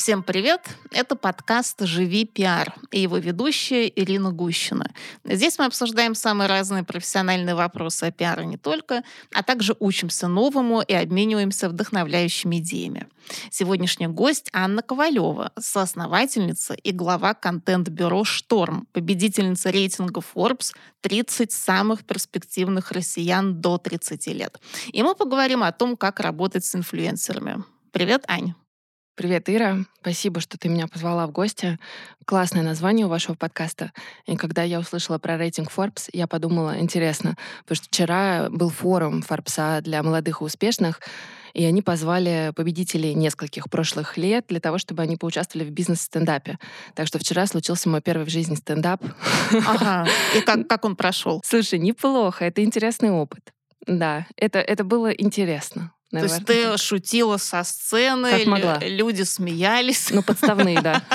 Всем привет! Это подкаст «Живи пиар» и его ведущая Ирина Гущина. Здесь мы обсуждаем самые разные профессиональные вопросы о пиаре не только, а также учимся новому и обмениваемся вдохновляющими идеями. Сегодняшний гость Анна Ковалева, соосновательница и глава контент-бюро «Шторм», победительница рейтинга Forbes 30 самых перспективных россиян до 30 лет. И мы поговорим о том, как работать с инфлюенсерами. Привет, Ань. Привет, Ира. Спасибо, что ты меня позвала в гости. Классное название у вашего подкаста. И когда я услышала про рейтинг Forbes, я подумала, интересно, потому что вчера был форум Forbes для молодых и успешных, и они позвали победителей нескольких прошлых лет для того, чтобы они поучаствовали в бизнес-стендапе. Так что вчера случился мой первый в жизни стендап. Ага. И как, как он прошел? Слушай, неплохо. Это интересный опыт. Да, это, это было интересно. Наверное. То есть ты шутила со сцены, как могла. люди смеялись. Ну, подставные, да.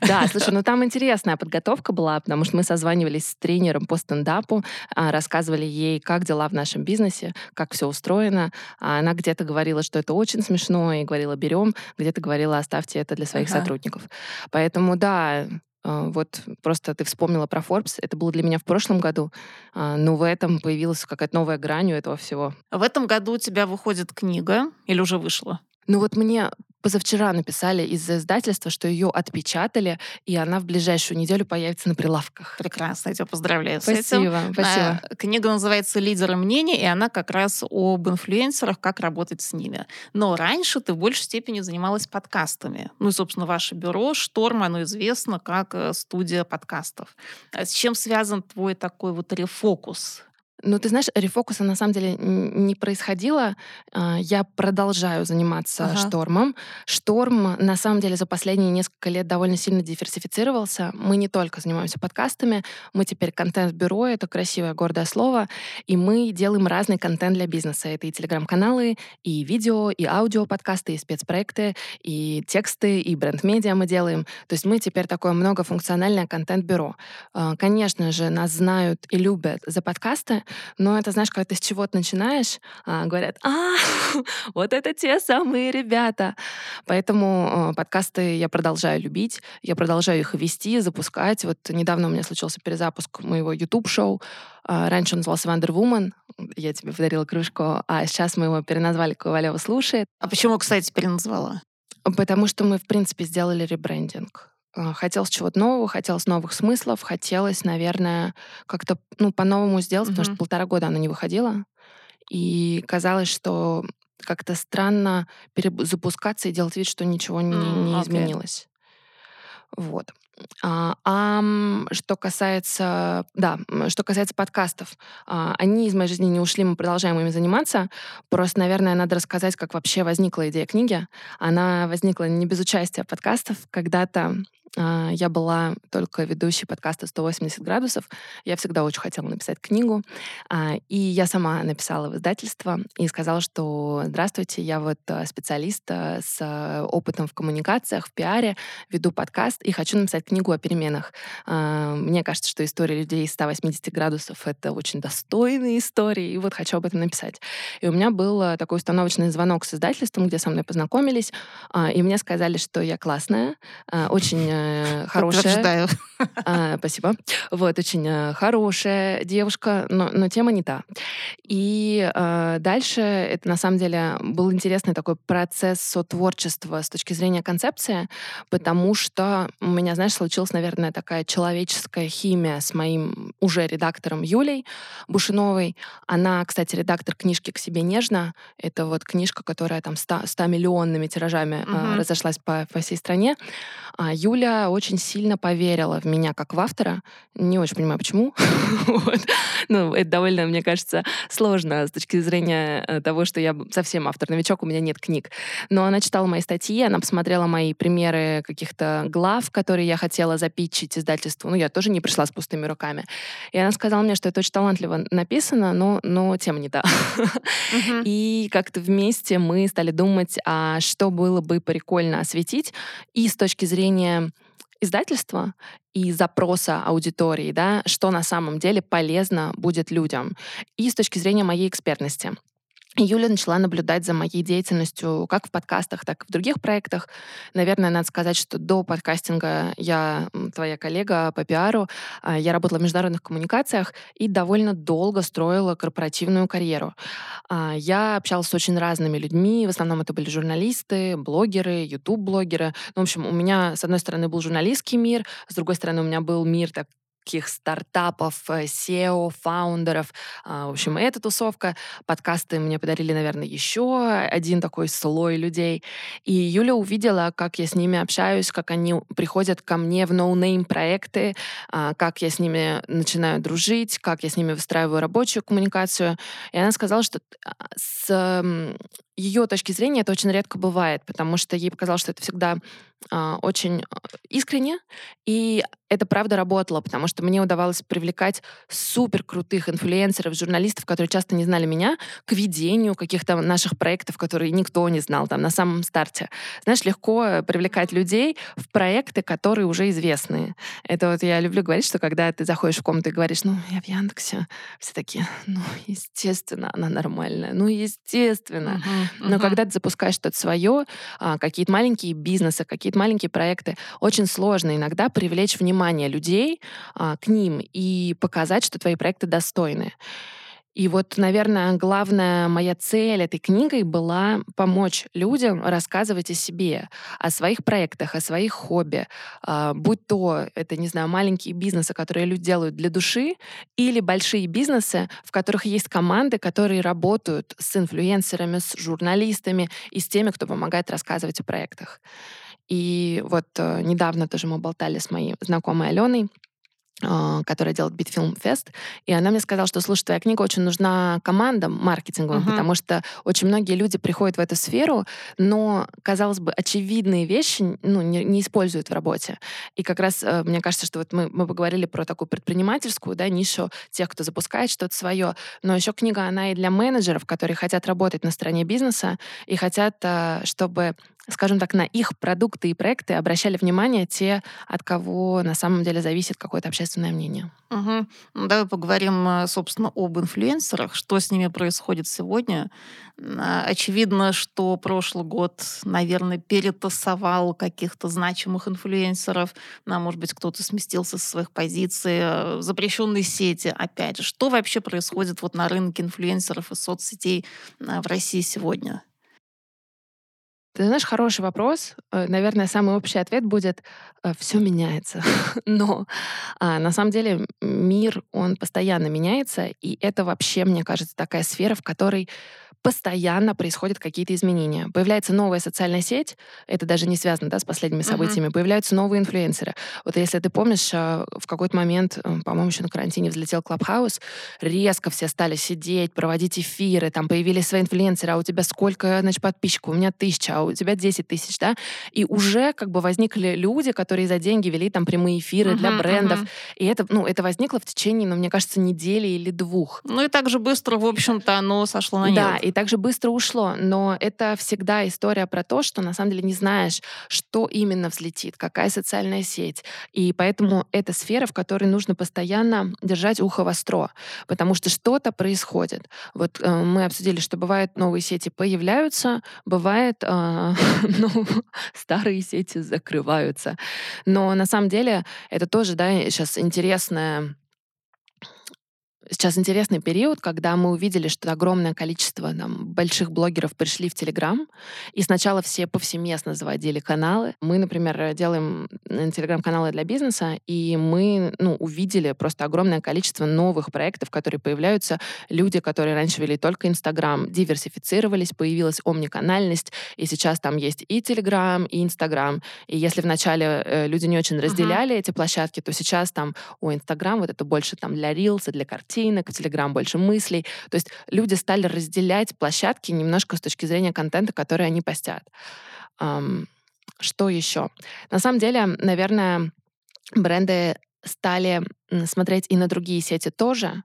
Да, слушай, ну там интересная подготовка была, потому что мы созванивались с тренером по стендапу, а, рассказывали ей, как дела в нашем бизнесе, как все устроено. А она где-то говорила, что это очень смешно, и говорила, берем, где-то говорила, оставьте это для своих ага. сотрудников. Поэтому, да, вот просто ты вспомнила про Forbes. Это было для меня в прошлом году, а, но в этом появилась какая-то новая грань у этого всего. В этом году у тебя выходит книга или уже вышла? Ну вот мне позавчера написали из издательства, что ее отпечатали, и она в ближайшую неделю появится на прилавках. Прекрасно, я тебя поздравляю спасибо, с этим. Спасибо. А, книга называется «Лидеры мнений», и она как раз об инфлюенсерах, как работать с ними. Но раньше ты в большей степени занималась подкастами. Ну и, собственно, ваше бюро «Шторм», оно известно как э, студия подкастов. А с чем связан твой такой вот рефокус? Ну, ты знаешь, рефокуса на самом деле не происходило. А, я продолжаю заниматься ага. штормом. Шторм на самом деле за последние несколько лет довольно сильно диверсифицировался. Мы не только занимаемся подкастами, мы теперь контент-бюро, это красивое, гордое слово, и мы делаем разный контент для бизнеса. Это и телеграм-каналы, и видео, и аудио подкасты, и спецпроекты, и тексты, и бренд-медиа мы делаем. То есть мы теперь такое многофункциональное контент-бюро. А, конечно же, нас знают и любят за подкасты, но это, знаешь, когда ты с чего-то начинаешь, а, говорят, а, вот это те самые ребята. Поэтому э, подкасты я продолжаю любить, я продолжаю их вести, запускать. Вот недавно у меня случился перезапуск моего YouTube-шоу. А, раньше он назывался Wonder Woman, я тебе подарила кружку, а сейчас мы его переназвали Ковалева слушает. А почему, кстати, переназвала? Потому что мы, в принципе, сделали ребрендинг. А, хотелось чего-то нового, хотелось новых смыслов, хотелось, наверное, как-то ну, по-новому сделать, mm-hmm. потому что полтора года она не выходила. И казалось, что как-то странно перезапускаться и делать вид, что ничего не, не okay. изменилось. Вот. А, а что касается, да, что касается подкастов, а, они из моей жизни не ушли, мы продолжаем ими заниматься. Просто, наверное, надо рассказать, как вообще возникла идея книги. Она возникла не без участия подкастов. Когда-то я была только ведущей подкаста «180 градусов». Я всегда очень хотела написать книгу. А, и я сама написала в издательство и сказала, что «Здравствуйте, я вот э, специалист э, с э, опытом в коммуникациях, в пиаре, веду подкаст и хочу написать книгу о переменах». А, мне кажется, что история людей из 180 градусов — это очень достойные истории, и вот хочу об этом написать. И у меня был такой установочный звонок с издательством, где со мной познакомились, и мне сказали, что я классная, очень хорошая. Подтверждаю. А, спасибо. Вот, очень э, хорошая девушка, но, но тема не та. И э, дальше это, на самом деле, был интересный такой процесс сотворчества с точки зрения концепции, потому что у меня, знаешь, случилась, наверное, такая человеческая химия с моим уже редактором Юлей Бушиновой. Она, кстати, редактор книжки «К себе нежно». Это вот книжка, которая там 100, 100 миллионными тиражами угу. разошлась по, по всей стране. А Юля очень сильно поверила в меня как в автора. Не очень понимаю, почему. вот. Ну, это довольно, мне кажется, сложно с точки зрения э, того, что я совсем автор-новичок, у меня нет книг. Но она читала мои статьи, она посмотрела мои примеры каких-то глав, которые я хотела запитчить издательству. Ну, я тоже не пришла с пустыми руками. И она сказала мне, что это очень талантливо написано, но, но тема не та. И как-то вместе мы стали думать, а что было бы прикольно осветить и с точки зрения издательства и запроса аудитории, да, что на самом деле полезно будет людям. И с точки зрения моей экспертности. Юля начала наблюдать за моей деятельностью как в подкастах, так и в других проектах. Наверное, надо сказать, что до подкастинга я твоя коллега по пиару. А, я работала в международных коммуникациях и довольно долго строила корпоративную карьеру. А, я общалась с очень разными людьми. В основном это были журналисты, блогеры, ютуб-блогеры. Ну, в общем, у меня, с одной стороны, был журналистский мир, с другой стороны, у меня был мир так, таких стартапов, э, SEO, фаундеров. А, в общем, эта тусовка. Подкасты мне подарили, наверное, еще один такой слой людей. И Юля увидела, как я с ними общаюсь, как они приходят ко мне в no-name проекты, а, как я с ними начинаю дружить, как я с ними выстраиваю рабочую коммуникацию. И она сказала, что а, с ее точки зрения это очень редко бывает, потому что ей показалось, что это всегда э, очень искренне, и это правда работало, потому что мне удавалось привлекать супер крутых инфлюенсеров, журналистов, которые часто не знали меня, к ведению каких-то наших проектов, которые никто не знал там на самом старте. Знаешь, легко привлекать людей в проекты, которые уже известные. Это вот я люблю говорить, что когда ты заходишь в комнату и говоришь, ну, я в Яндексе, все такие, ну, естественно, она нормальная, ну, естественно. Uh-huh. Но когда ты запускаешь что-то свое, а, какие-то маленькие бизнесы, какие-то маленькие проекты, очень сложно иногда привлечь внимание людей а, к ним и показать, что твои проекты достойны. И вот, наверное, главная моя цель этой книгой была помочь людям рассказывать о себе, о своих проектах, о своих хобби, а, будь то это, не знаю, маленькие бизнесы, которые люди делают для души, или большие бизнесы, в которых есть команды, которые работают с инфлюенсерами, с журналистами и с теми, кто помогает рассказывать о проектах. И вот э, недавно тоже мы болтали с моей знакомой Аленой, которая делает Битфилм Фест, и она мне сказала, что, слушай, твоя книга очень нужна командам маркетинговым, uh-huh. потому что очень многие люди приходят в эту сферу, но, казалось бы, очевидные вещи ну, не, не используют в работе. И как раз э, мне кажется, что вот мы, мы поговорили про такую предпринимательскую да, нишу тех, кто запускает что-то свое, но еще книга, она и для менеджеров, которые хотят работать на стороне бизнеса и хотят, э, чтобы скажем так, на их продукты и проекты обращали внимание те, от кого на самом деле зависит какое-то общественное мнение. Угу. Ну, давай поговорим, э, собственно, об инфлюенсерах. Что с ними происходит сегодня? А, очевидно, что прошлый год, наверное, перетасовал каких-то значимых инфлюенсеров. А, может быть, кто-то сместился со своих позиций. Э, запрещенные сети, опять же. Что вообще происходит вот на рынке инфлюенсеров и соцсетей а, в России сегодня? Ты знаешь, хороший вопрос. Э, наверное, самый общий ответ будет э, «все меняется». Но а, на самом деле мир, он постоянно меняется, и это вообще, мне кажется, такая сфера, в которой постоянно происходят какие-то изменения. Появляется новая социальная сеть, это даже не связано да, с последними событиями, uh-huh. появляются новые инфлюенсеры. Вот если ты помнишь, э, в какой-то момент, э, по-моему, еще на карантине взлетел Клабхаус, резко все стали сидеть, проводить эфиры, там появились свои инфлюенсеры, а у тебя сколько, значит, подписчиков? У меня тысяча, а у тебя 10 тысяч, да? И уже как бы возникли люди, которые за деньги вели там прямые эфиры uh-huh, для брендов. Uh-huh. И это, ну, это возникло в течение, ну, мне кажется, недели или двух. Ну и так же быстро, в общем-то, оно сошло на нет. Да, и также быстро ушло. Но это всегда история про то, что на самом деле не знаешь, что именно взлетит, какая социальная сеть. И поэтому это сфера, в которой нужно постоянно держать ухо востро, потому что что-то происходит. Вот э, мы обсудили, что бывают новые сети появляются, бывает э, ну, старые сети закрываются. Но на самом деле это тоже, да, сейчас интересная Сейчас интересный период, когда мы увидели, что огромное количество там, больших блогеров пришли в Телеграм, и сначала все повсеместно заводили каналы. Мы, например, делаем Телеграм-каналы для бизнеса, и мы ну, увидели просто огромное количество новых проектов, которые появляются. Люди, которые раньше вели только Инстаграм, диверсифицировались, появилась омниканальность, и сейчас там есть и Телеграм, и Инстаграм. И если вначале э, люди не очень разделяли uh-huh. эти площадки, то сейчас там у Инстаграм вот это больше там для рилса, для картин, картинок, в Телеграм больше мыслей. То есть люди стали разделять площадки немножко с точки зрения контента, который они постят. Что еще? На самом деле, наверное, бренды стали смотреть и на другие сети тоже.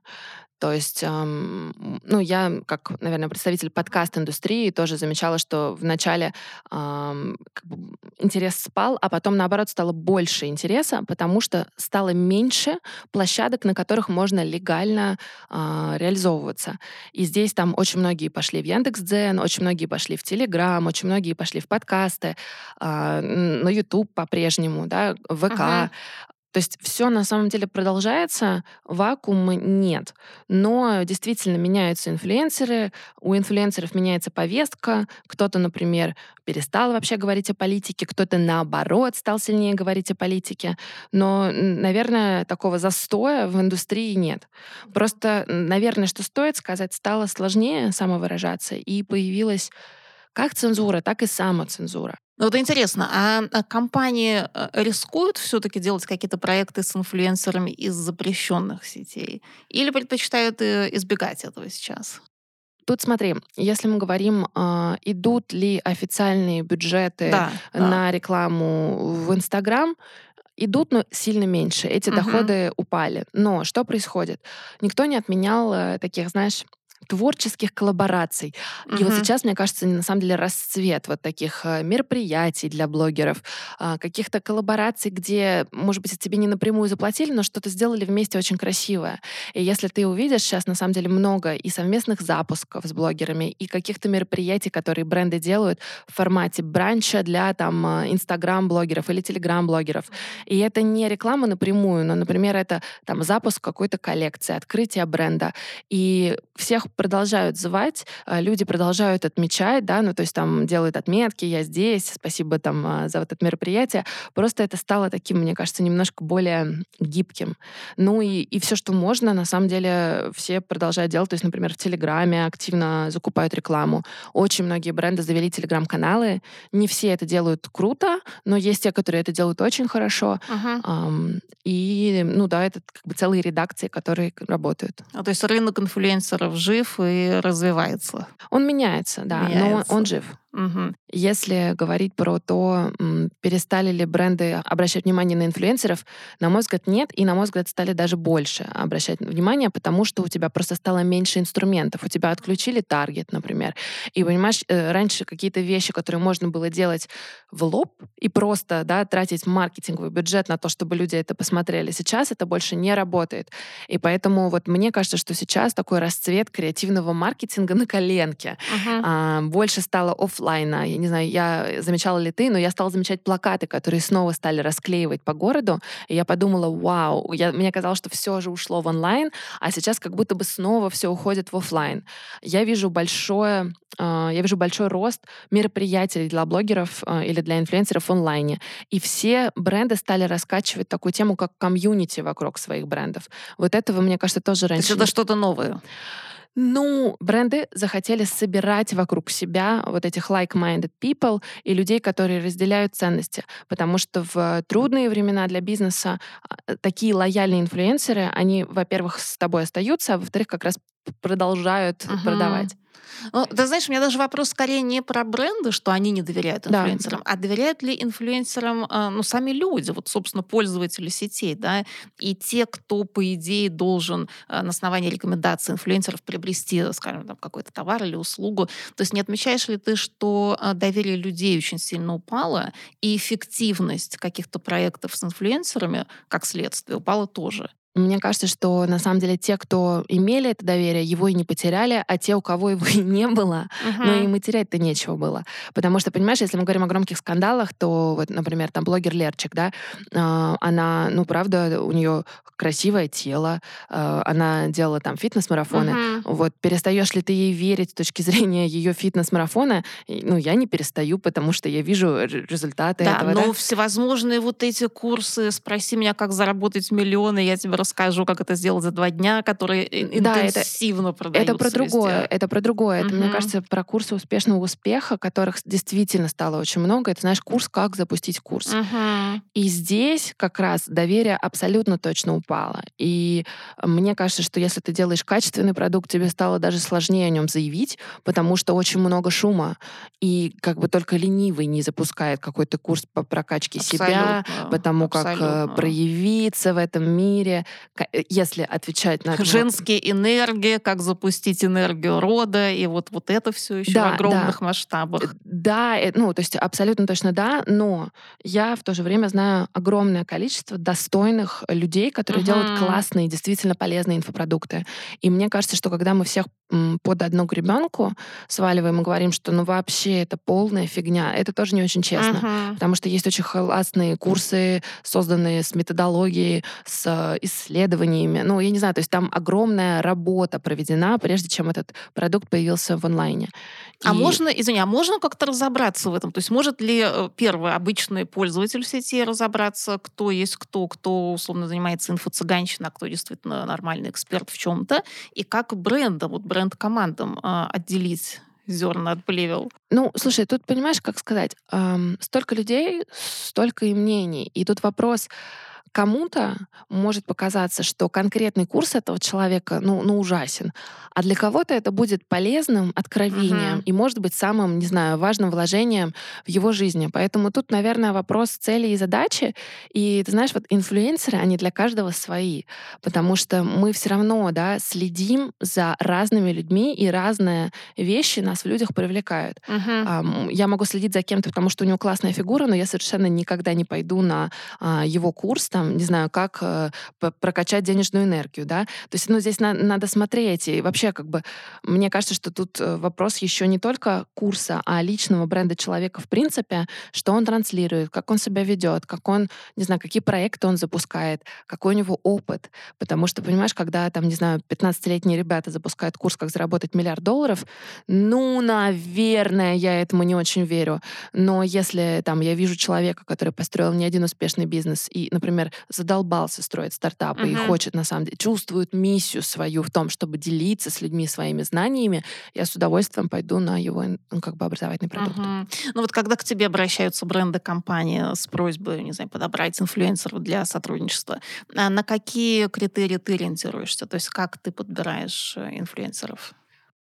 То есть, эм, ну, я, как, наверное, представитель подкаст-индустрии, тоже замечала, что вначале эм, как бы интерес спал, а потом, наоборот, стало больше интереса, потому что стало меньше площадок, на которых можно легально э, реализовываться. И здесь там очень многие пошли в Яндекс.Дзен, очень многие пошли в Телеграм, очень многие пошли в подкасты, э, на YouTube по-прежнему, да, в ВК. Uh-huh. То есть все на самом деле продолжается, вакуума нет. Но действительно меняются инфлюенсеры, у инфлюенсеров меняется повестка, кто-то, например, перестал вообще говорить о политике, кто-то наоборот стал сильнее говорить о политике. Но, наверное, такого застоя в индустрии нет. Просто, наверное, что стоит сказать, стало сложнее самовыражаться, и появилась как цензура, так и самоцензура. Ну вот интересно, а, а компании э, рискуют все-таки делать какие-то проекты с инфлюенсерами из запрещенных сетей? Или предпочитают э, избегать этого сейчас? Тут смотри, если мы говорим, э, идут ли официальные бюджеты да, на да. рекламу в Инстаграм, идут, но сильно меньше. Эти угу. доходы упали. Но что происходит? Никто не отменял э, таких, знаешь, творческих коллабораций. Угу. И вот сейчас, мне кажется, на самом деле расцвет вот таких э, мероприятий для блогеров, а, каких-то коллабораций, где, может быть, тебе не напрямую заплатили, но что-то сделали вместе очень красивое. И если ты увидишь сейчас, на самом деле, много и совместных запусков с блогерами, и каких-то мероприятий, которые бренды делают в формате бранча для там э, Инстаграм-блогеров или Телеграм-блогеров. И это не реклама напрямую, но, например, это там запуск какой-то коллекции, открытие бренда. И всех продолжают звать, а, люди продолжают отмечать, да, ну, то есть там делают отметки, я здесь, спасибо там а, за вот это мероприятие. Просто это стало таким, мне кажется, немножко более гибким. Ну и, и все, что можно, на самом деле, все продолжают делать. То есть, например, в Телеграме активно закупают рекламу. Очень многие бренды завели Телеграм-каналы. Не все это делают круто, но есть те, которые это делают очень хорошо. Uh-huh. И, ну да, это как бы целые редакции, которые работают. А, то есть рынок инфлюенсеров жив, жив и развивается. Он меняется, да, меняется. но он жив. Угу. Если говорить про то, перестали ли бренды обращать внимание на инфлюенсеров, на мой взгляд, нет. И, на мой взгляд, стали даже больше обращать внимание, потому что у тебя просто стало меньше инструментов. У тебя отключили таргет, например. И, понимаешь, э, раньше какие-то вещи, которые можно было делать в лоб и просто да, тратить маркетинговый бюджет на то, чтобы люди это посмотрели, сейчас это больше не работает. И поэтому вот мне кажется, что сейчас такой расцвет креативного маркетинга на коленке. Uh-huh. А, больше стало офлайн офлайна. Я не знаю, я замечала ли ты, но я стала замечать плакаты, которые снова стали расклеивать по городу. И я подумала, вау, я, мне казалось, что все же ушло в онлайн, а сейчас как будто бы снова все уходит в офлайн. Я вижу большое, э, я вижу большой рост мероприятий для блогеров э, или для инфлюенсеров в онлайне. И все бренды стали раскачивать такую тему, как комьюнити вокруг своих брендов. Вот этого, мне кажется, тоже раньше... То есть это что-то новое? Ну, бренды захотели собирать вокруг себя вот этих like-minded people и людей, которые разделяют ценности. Потому что в трудные времена для бизнеса а, такие лояльные инфлюенсеры, они, во-первых, с тобой остаются, а во-вторых, как раз продолжают uh-huh. продавать. Ну, ты знаешь, у меня даже вопрос скорее не про бренды, что они не доверяют инфлюенсерам, да. а доверяют ли инфлюенсерам а, ну, сами люди, вот, собственно, пользователи сетей, да, и те, кто, по идее, должен а, на основании рекомендаций инфлюенсеров приобрести, скажем, там, какой-то товар или услугу. То есть не отмечаешь ли ты, что а, доверие людей очень сильно упало, и эффективность каких-то проектов с инфлюенсерами, как следствие, упала тоже? Мне кажется, что на самом деле те, кто имели это доверие, его и не потеряли, а те, у кого его и не было, uh-huh. ну и матерять то нечего было. Потому что, понимаешь, если мы говорим о громких скандалах, то вот, например, там блогер Лерчик, да, э, она, ну, правда, у нее красивое тело, э, она делала там фитнес-марафоны. Uh-huh. Вот перестаешь ли ты ей верить с точки зрения ее фитнес-марафона? Ну, я не перестаю, потому что я вижу результаты да, этого. Но да, всевозможные вот эти курсы, спроси меня, как заработать миллионы, я тебе расскажу, как это сделать за два дня, которые да, интенсивно это, продаются Это про другое. Это про другое. Это, мне кажется, про курсы успешного успеха, которых действительно стало очень много. Это, знаешь, курс «Как запустить курс». И здесь как раз доверие абсолютно точно упало. И мне кажется, что если ты делаешь качественный продукт, тебе стало даже сложнее о нем заявить, потому что очень много шума. И как бы только ленивый не запускает какой-то курс по прокачке абсолютно, себя, потому абсолютно. как проявиться в этом мире, если отвечать на... Женские энергии, как запустить энергию рода, и вот, вот это все еще да, в огромных да. масштабах. Да, ну, то есть абсолютно точно да, но я в то же время знаю огромное количество достойных людей, которые угу. делают классные, действительно полезные инфопродукты. И мне кажется, что когда мы всех под одну гребенку сваливаем и говорим, что ну вообще это полная фигня, это тоже не очень честно. Uh-huh. Потому что есть очень классные курсы, созданные с методологией, с исследованиями. Ну, я не знаю, то есть там огромная работа проведена, прежде чем этот продукт появился в онлайне. А и... можно, извини, а можно как-то разобраться в этом? То есть может ли э, первый обычный пользователь в сети разобраться, кто есть кто, кто условно занимается инфо-цыганщиной, а кто действительно нормальный эксперт в чем-то, и как брендом, вот бренд-командам э, отделить зерна от плевел. Ну, слушай, тут понимаешь, как сказать, эм, столько людей, столько и мнений. И тут вопрос, кому-то может показаться, что конкретный курс этого человека, ну, ну ужасен, а для кого-то это будет полезным откровением uh-huh. и, может быть, самым, не знаю, важным вложением в его жизни. Поэтому тут, наверное, вопрос цели и задачи. И, ты знаешь, вот инфлюенсеры, они для каждого свои, потому что мы все равно, да, следим за разными людьми, и разные вещи нас в людях привлекают. Uh-huh. Я могу следить за кем-то, потому что у него классная фигура, но я совершенно никогда не пойду на а, его курс, там, там, не знаю, как э, прокачать денежную энергию, да. То есть, ну, здесь на, надо смотреть. И вообще, как бы, мне кажется, что тут э, вопрос еще не только курса, а личного бренда человека в принципе, что он транслирует, как он себя ведет, как он, не знаю, какие проекты он запускает, какой у него опыт. Потому что, понимаешь, когда, там, не знаю, 15-летние ребята запускают курс «Как заработать миллиард долларов», ну, наверное, я этому не очень верю. Но если там я вижу человека, который построил не один успешный бизнес и, например, задолбался строить стартапы uh-huh. и хочет, на самом деле, чувствует миссию свою в том, чтобы делиться с людьми своими знаниями, я с удовольствием пойду на его ну, как бы образовательный продукт. Uh-huh. Ну вот когда к тебе обращаются бренды компании с просьбой, не знаю, подобрать инфлюенсеров для сотрудничества, а на какие критерии ты ориентируешься? То есть как ты подбираешь э, инфлюенсеров?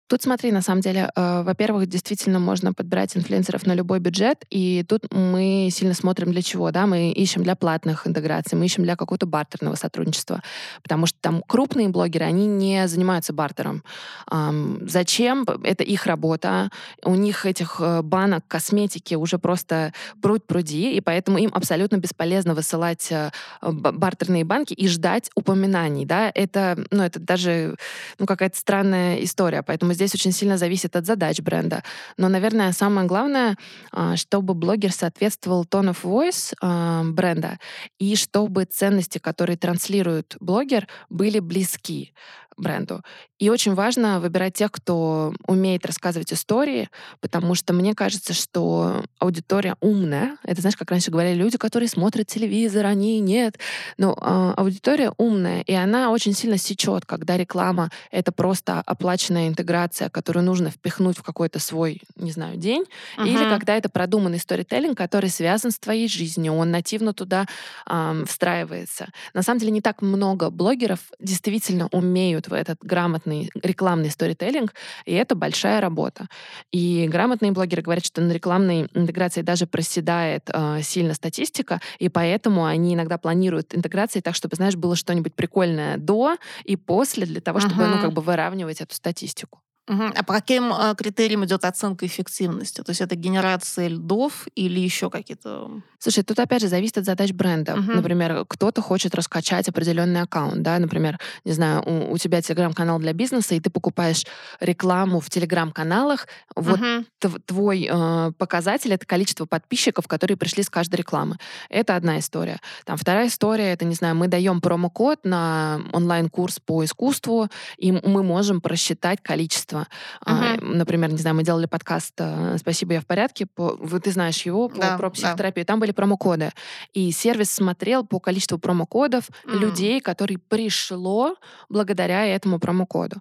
Тут смотри, на самом деле, э, во-первых, действительно можно подбирать инфлюенсеров на любой бюджет, и тут мы сильно смотрим для чего, да, мы ищем для платных интеграций, мы ищем для какого-то бартерного сотрудничества, потому что там крупные блогеры, они не занимаются бартером. Эм, зачем? Это их работа, у них этих э, банок косметики уже просто пруд пруди, и поэтому им абсолютно бесполезно высылать э, бартерные банки и ждать упоминаний, да, это, ну, это даже, ну, какая-то странная история, поэтому здесь очень сильно зависит от задач бренда. Но, наверное, самое главное, а, чтобы блогер соответствовал tone of voice а, бренда и чтобы ценности, которые транслирует блогер, были близки бренду. И очень важно выбирать тех, кто умеет рассказывать истории, потому что мне кажется, что аудитория умная. Это, знаешь, как раньше говорили люди, которые смотрят телевизор, они нет. Но э, аудитория умная, и она очень сильно сечет, когда реклама — это просто оплаченная интеграция, которую нужно впихнуть в какой-то свой, не знаю, день, uh-huh. или когда это продуманный сторителлинг, который связан с твоей жизнью, он нативно туда э, встраивается. На самом деле не так много блогеров действительно умеют в этот грамотный рекламный сторителлинг, и это большая работа. И грамотные блогеры говорят, что на рекламной интеграции даже проседает э, сильно статистика, и поэтому они иногда планируют интеграции так, чтобы, знаешь, было что-нибудь прикольное до и после, для того, чтобы, uh-huh. ну, как бы выравнивать эту статистику. А по каким э, критериям идет оценка эффективности? То есть это генерация льдов или еще какие-то Слушай, тут опять же зависит от задач бренда. Uh-huh. Например, кто-то хочет раскачать определенный аккаунт, да, например, не знаю, у, у тебя телеграм-канал для бизнеса, и ты покупаешь рекламу в телеграм-каналах. Вот uh-huh. твой э, показатель это количество подписчиков, которые пришли с каждой рекламы. Это одна история. Там вторая история это, не знаю, мы даем промокод на онлайн-курс по искусству, и мы можем просчитать количество качества. Uh-huh. Например, не знаю, мы делали подкаст э, «Спасибо, я в порядке». По, ты знаешь его по, да, про психотерапию. Да. Там были промокоды. И сервис смотрел по количеству промокодов mm. людей, которые пришло благодаря этому промокоду.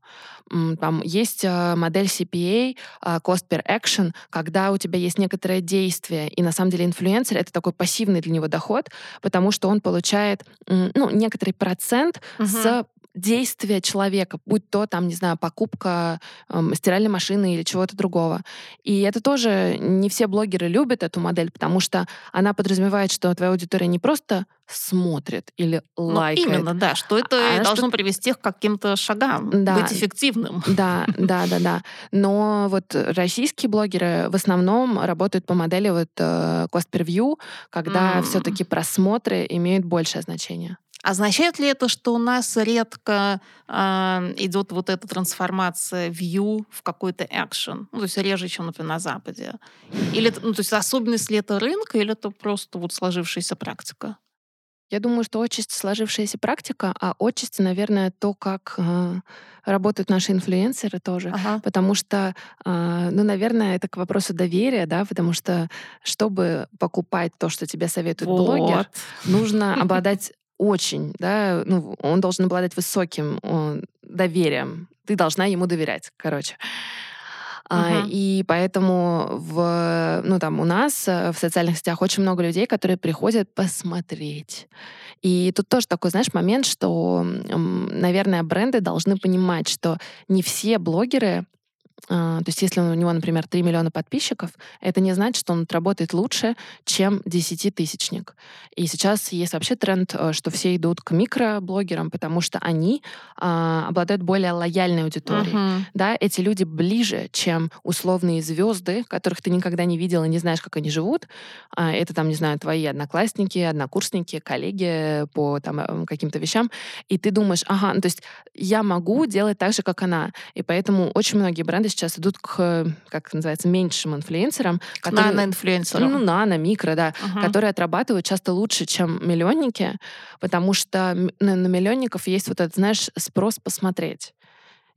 Там есть э, модель CPA, Cost Per Action, когда у тебя есть некоторое действие, и на самом деле инфлюенсер — это такой пассивный для него доход, потому что он получает ну, некоторый процент uh-huh. с действия человека, будь то, там, не знаю, покупка э, стиральной машины или чего-то другого. И это тоже не все блогеры любят эту модель, потому что она подразумевает, что твоя аудитория не просто смотрит или ну, лайкает. Ну, именно, да, что это а должно что... привести к каким-то шагам, да, быть эффективным. Да, да, да, да. Но вот российские блогеры в основном работают по модели вот uh, cost per view, когда mm. все-таки просмотры имеют большее значение. Означает ли это, что у нас редко э, идет вот эта трансформация view в какой-то action? Ну, то есть реже, чем, например, на Западе? Или, ну, то есть особенность ли это рынка, или это просто вот сложившаяся практика? Я думаю, что отчасти сложившаяся практика, а отчасти, наверное, то, как э, работают наши инфлюенсеры тоже. Ага. Потому что, э, ну, наверное, это к вопросу доверия, да, потому что, чтобы покупать то, что тебе советует вот. блогер, нужно обладать очень, да, ну, он должен обладать высоким он, доверием. Ты должна ему доверять, короче. Uh-huh. А, и поэтому в, ну, там, у нас э, в социальных сетях очень много людей, которые приходят посмотреть. И тут тоже такой, знаешь, момент, что, наверное, бренды должны понимать, что не все блогеры то есть если у него, например, 3 миллиона подписчиков, это не значит, что он отработает лучше, чем 10-тысячник. И сейчас есть вообще тренд, э, что все идут к микроблогерам, потому что они а, обладают более лояльной аудиторией. Uh-huh. Да, эти люди ближе, чем условные звезды, которых ты никогда не видел и не знаешь, как они живут. А, это там, не знаю, твои одноклассники, однокурсники, коллеги по там, э, каким-то вещам. И ты думаешь, ага, ну, то есть я могу делать так же, как она. И поэтому очень многие бренды бренды сейчас идут к, как называется, меньшим инфлюенсерам. Которые, нано-инфлюенсерам. Ну, нано, микро, да. Uh-huh. Которые отрабатывают часто лучше, чем миллионники, потому что на, на миллионников есть вот этот, знаешь, спрос посмотреть.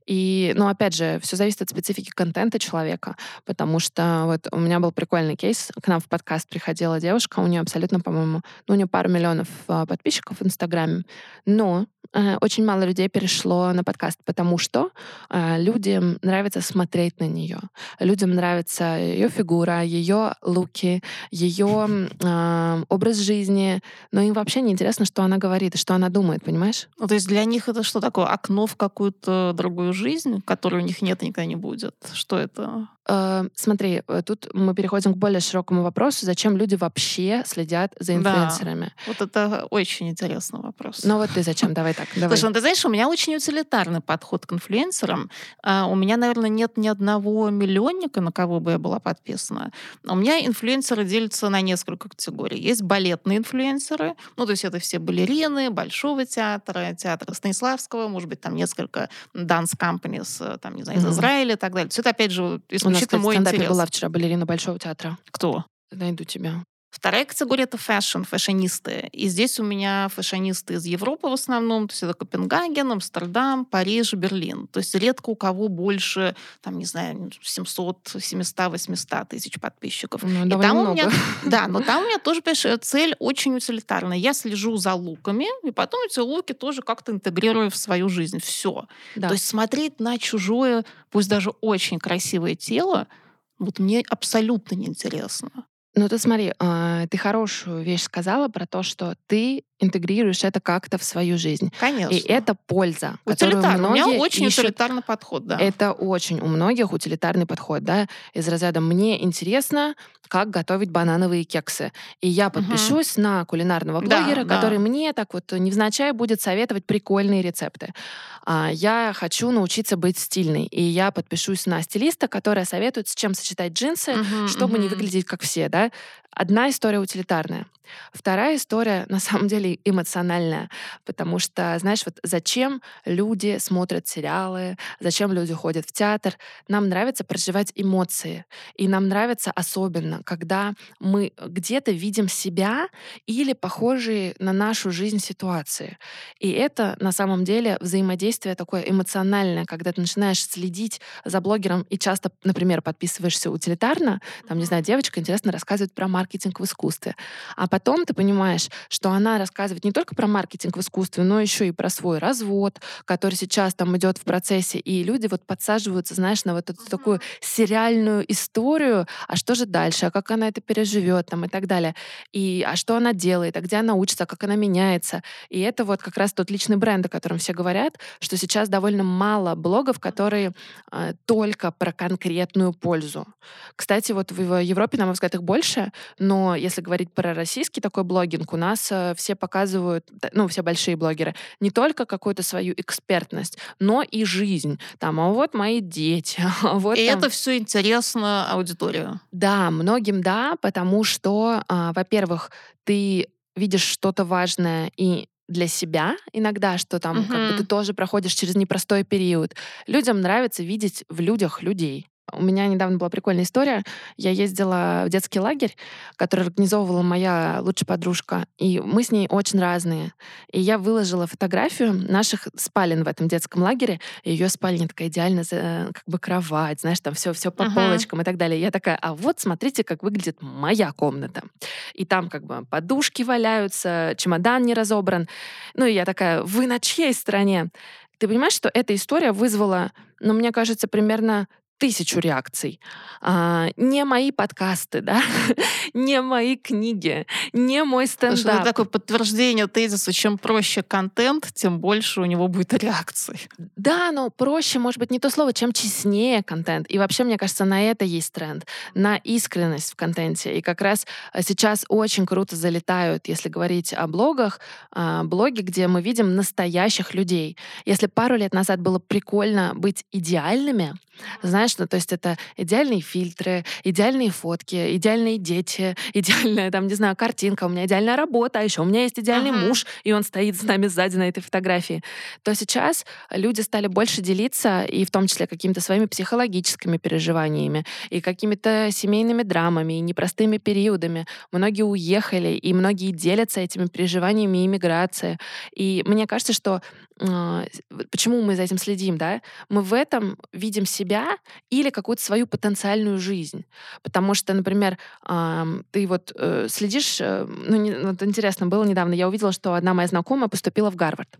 И, ну, опять же, все зависит от специфики контента человека, потому что вот у меня был прикольный кейс. К нам в подкаст приходила девушка, у нее абсолютно, по-моему, ну, у нее пару миллионов а, подписчиков в Инстаграме, но очень мало людей перешло на подкаст, потому что э, людям нравится смотреть на нее. Людям нравится ее фигура, ее луки, ее э, образ жизни, но им вообще не интересно, что она говорит и что она думает, понимаешь? Ну, то есть для них это что такое? Окно в какую-то другую жизнь, которой у них нет и никогда не будет? Что это? Э, смотри, э, тут мы переходим к более широкому вопросу, зачем люди вообще следят за инфлюенсерами? Да, вот это очень интересный вопрос. Ну вот ты зачем? Давай так. Давай. Слушай, ну ты знаешь, у меня очень утилитарный подход к инфлюенсерам. А, у меня, наверное, нет ни одного миллионника, на кого бы я была подписана. У меня инфлюенсеры делятся на несколько категорий. Есть балетные инфлюенсеры, ну то есть это все балерины Большого театра, театра Станиславского, может быть, там несколько dance companies, там, не знаю, из mm-hmm. Израиля и так далее. Все это, опять же, исключительно мой интерес. была вчера балерина Большого театра. Кто? Найду тебя. Вторая категория — это fashion, фэшонисты. И здесь у меня фэшонисты из Европы в основном. То есть это Копенгаген, Амстердам, Париж, Берлин. То есть редко у кого больше, там, не знаю, 700, 700, 800 тысяч подписчиков. Ну, и там много. у меня, да, но там у меня тоже, понимаешь, цель очень утилитарная. Я слежу за луками, и потом эти луки тоже как-то интегрирую в свою жизнь. Все. Да. То есть смотреть на чужое, пусть даже очень красивое тело, вот мне абсолютно неинтересно. Ну, ты смотри, а, ты хорошую вещь сказала про то, что ты интегрируешь это как-то в свою жизнь. Конечно. И это польза. Утилитарно. У меня очень ищут... утилитарный подход, да. Это очень у многих утилитарный подход, да, из разряда «мне интересно, как готовить банановые кексы». И я подпишусь угу. на кулинарного блогера, да, который да. мне так вот невзначай будет советовать прикольные рецепты. А, я хочу научиться быть стильной, и я подпишусь на стилиста, который советует, с чем сочетать джинсы, угу, чтобы угу. не выглядеть как все, да. Одна история утилитарная. Вторая история, на самом деле, эмоциональная, потому что, знаешь, вот зачем люди смотрят сериалы, зачем люди ходят в театр? Нам нравится проживать эмоции, и нам нравится особенно, когда мы где-то видим себя или похожие на нашу жизнь ситуации. И это на самом деле взаимодействие такое эмоциональное, когда ты начинаешь следить за блогером и часто, например, подписываешься утилитарно, там, не знаю, девочка интересно рассказывает про маркетинг в искусстве. А потом ты понимаешь, что она рассказывает не только про маркетинг в искусстве, но еще и про свой развод, который сейчас там идет в процессе, и люди вот подсаживаются, знаешь, на вот эту такую сериальную историю, а что же дальше, а как она это переживет там и так далее, и а что она делает, а где она учится, а как она меняется. И это вот как раз тот личный бренд, о котором все говорят, что сейчас довольно мало блогов, которые э, только про конкретную пользу. Кстати, вот в Европе, на мой взгляд, их больше, но если говорить про российский такой блогинг, у нас э, все показывают, ну, все большие блогеры, не только какую-то свою экспертность, но и жизнь. Там, а вот мои дети. А вот и там... это все интересно аудиторию. Да, многим да, потому что, а, во-первых, ты видишь что-то важное и для себя иногда, что там угу. как бы ты тоже проходишь через непростой период. Людям нравится видеть в людях людей. У меня недавно была прикольная история. Я ездила в детский лагерь, который организовывала моя лучшая подружка, и мы с ней очень разные. И я выложила фотографию наших спален в этом детском лагере. Ее спальня такая идеально, как бы кровать, знаешь, там все, все по uh-huh. полочкам и так далее. Я такая, а вот смотрите, как выглядит моя комната. И там как бы подушки валяются, чемодан не разобран. Ну и я такая, вы на чьей стороне? Ты понимаешь, что эта история вызвала, ну, мне кажется, примерно тысячу реакций. А, не мои подкасты, да, не мои книги, не мой стендап. Слушай, это такое подтверждение тезиса, чем проще контент, тем больше у него будет реакций. Да, но проще, может быть, не то слово, чем честнее контент. И вообще, мне кажется, на это есть тренд, на искренность в контенте. И как раз э, сейчас очень круто залетают, если говорить о блогах, а, блоги, где мы видим настоящих людей. Если пару лет назад было прикольно быть идеальными, знаешь, ну, то есть это идеальные фильтры, идеальные фотки, идеальные дети, идеальная, там, не знаю, картинка, у меня идеальная работа, а еще у меня есть идеальный ага. муж, и он стоит с нами сзади на этой фотографии. То сейчас люди стали больше делиться, и в том числе какими-то своими психологическими переживаниями, и какими-то семейными драмами, и непростыми периодами. Многие уехали, и многие делятся этими переживаниями иммиграции. И мне кажется, что почему мы за этим следим, да? Мы в этом видим себя или какую-то свою потенциальную жизнь. Потому что, например, ты вот э, следишь, э, ну, вот интересно было недавно, я увидела, что одна моя знакомая поступила в Гарвард.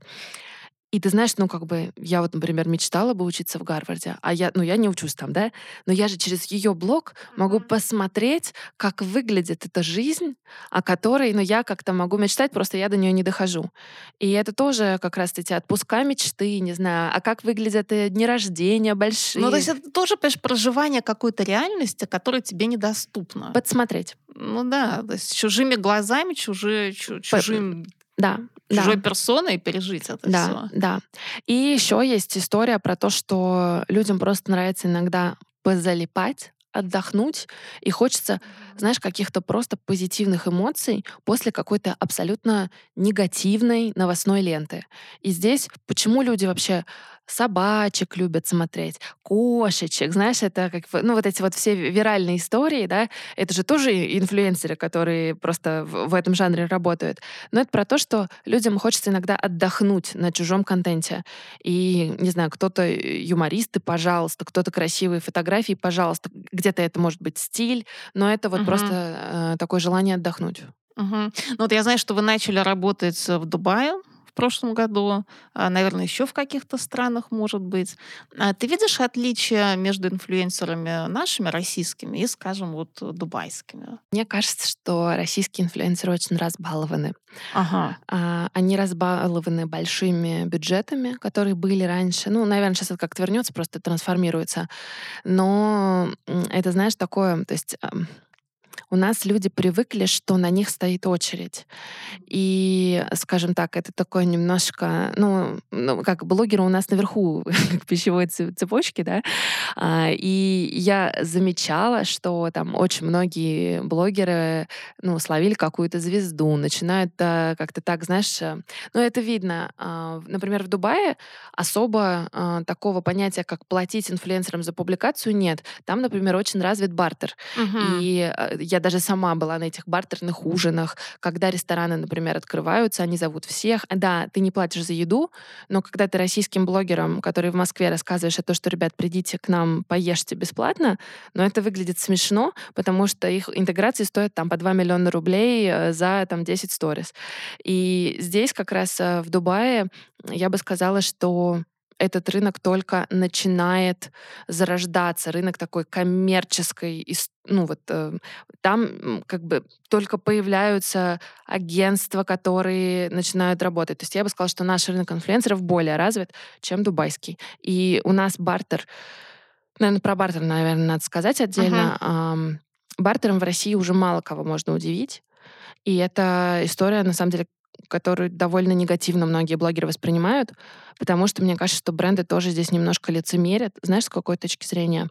И ты знаешь, ну, как бы, я вот, например, мечтала бы учиться в Гарварде, а я, ну, я не учусь там, да, но я же через ее блог могу посмотреть, как выглядит эта жизнь, о которой, ну, я как-то могу мечтать, просто я до нее не дохожу. И это тоже как раз эти отпуска мечты, не знаю, а как выглядят э, дни рождения большие. Ну, то есть это тоже, понимаешь, проживание какой-то реальности, которая тебе недоступна. Подсмотреть. Ну да, то есть чужими глазами, чужие, чужим да, чужой да. персоной пережить это да, все. Да. И еще есть история про то, что людям просто нравится иногда позалипать отдохнуть, и хочется, знаешь, каких-то просто позитивных эмоций после какой-то абсолютно негативной новостной ленты. И здесь почему люди вообще собачек любят смотреть, кошечек, знаешь, это как, ну, вот эти вот все виральные истории, да, это же тоже инфлюенсеры, которые просто в, в этом жанре работают. Но это про то, что людям хочется иногда отдохнуть на чужом контенте. И, не знаю, кто-то юмористы, пожалуйста, кто-то красивые фотографии, пожалуйста. Где-то это может быть стиль, но это вот угу. просто э, такое желание отдохнуть. Угу. Ну вот я знаю, что вы начали работать в Дубае, в прошлом году, а, наверное, еще в каких-то странах, может быть. А ты видишь отличия между инфлюенсерами нашими, российскими, и, скажем, вот дубайскими? Мне кажется, что российские инфлюенсеры очень разбалованы. Ага. А, они разбалованы большими бюджетами, которые были раньше. Ну, наверное, сейчас это как-то вернется, просто трансформируется. Но это, знаешь, такое, то есть у нас люди привыкли, что на них стоит очередь. И, скажем так, это такое немножко, ну, ну как блогеры у нас наверху пищевой цепочки, да, а, и я замечала, что там очень многие блогеры, ну, словили какую-то звезду, начинают да, как-то так, знаешь, э, ну, это видно. А, например, в Дубае особо а, такого понятия, как платить инфлюенсерам за публикацию, нет. Там, например, очень развит бартер. Угу. И я даже сама была на этих бартерных ужинах, когда рестораны, например, открываются, они зовут всех. Да, ты не платишь за еду, но когда ты российским блогерам, которые в Москве рассказываешь о том, что, ребят, придите к нам, поешьте бесплатно, но это выглядит смешно, потому что их интеграции стоят там по 2 миллиона рублей э, за там 10 сторис. И здесь как раз э, в Дубае я бы сказала, что этот рынок только начинает зарождаться, рынок такой коммерческой, ну вот э, там как бы только появляются агентства, которые начинают работать. То есть я бы сказала, что наш рынок инфлюенсеров более развит, чем дубайский. И у нас бартер, наверное, про бартер, наверное, надо сказать отдельно. Uh-huh. Бартером в России уже мало кого можно удивить. И эта история, на самом деле, которую довольно негативно многие блогеры воспринимают, потому что мне кажется, что бренды тоже здесь немножко лицемерят. Знаешь, с какой точки зрения?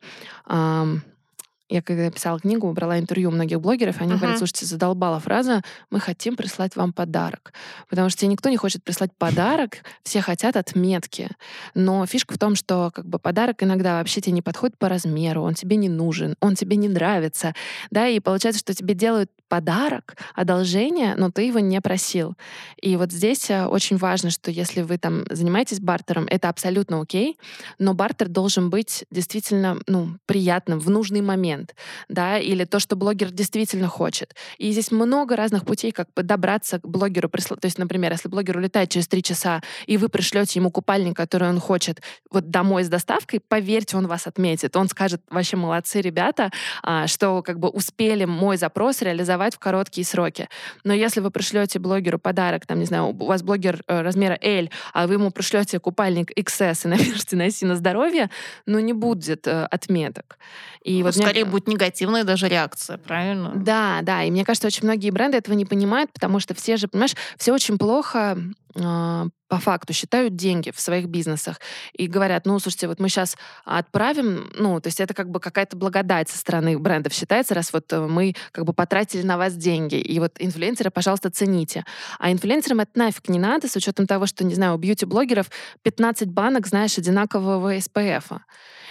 Я когда писала книгу, брала интервью у многих блогеров, они uh-huh. говорят, слушайте, задолбала фраза «мы хотим прислать вам подарок». Потому что тебе никто не хочет прислать подарок, все хотят отметки. Но фишка в том, что как бы подарок иногда вообще тебе не подходит по размеру, он тебе не нужен, он тебе не нравится. Да, и получается, что тебе делают подарок, одолжение, но ты его не просил. И вот здесь э, очень важно, что если вы там занимаетесь бартером, это абсолютно окей, но бартер должен быть действительно ну, приятным в нужный момент момент, да, или то, что блогер действительно хочет. И здесь много разных путей, как добраться к блогеру. То есть, например, если блогер улетает через три часа, и вы пришлете ему купальник, который он хочет, вот домой с доставкой, поверьте, он вас отметит. Он скажет, вообще молодцы, ребята, а, что как бы успели мой запрос реализовать в короткие сроки. Но если вы пришлете блогеру подарок, там, не знаю, у вас блогер э, размера L, а вы ему пришлете купальник XS и напишите «носи на здоровье», ну, не будет э, отметок. И ну, вот скорее будет негативная даже реакция, правильно? Да, да. И мне кажется, очень многие бренды этого не понимают, потому что все же, понимаешь, все очень плохо э, по факту считают деньги в своих бизнесах и говорят, ну, слушайте, вот мы сейчас отправим, ну, то есть это как бы какая-то благодать со стороны брендов считается, раз вот э, мы как бы потратили на вас деньги, и вот инфлюенсеры, пожалуйста, цените. А инфлюенсерам это нафиг не надо, с учетом того, что, не знаю, у бьюти-блогеров 15 банок, знаешь, одинакового SPF.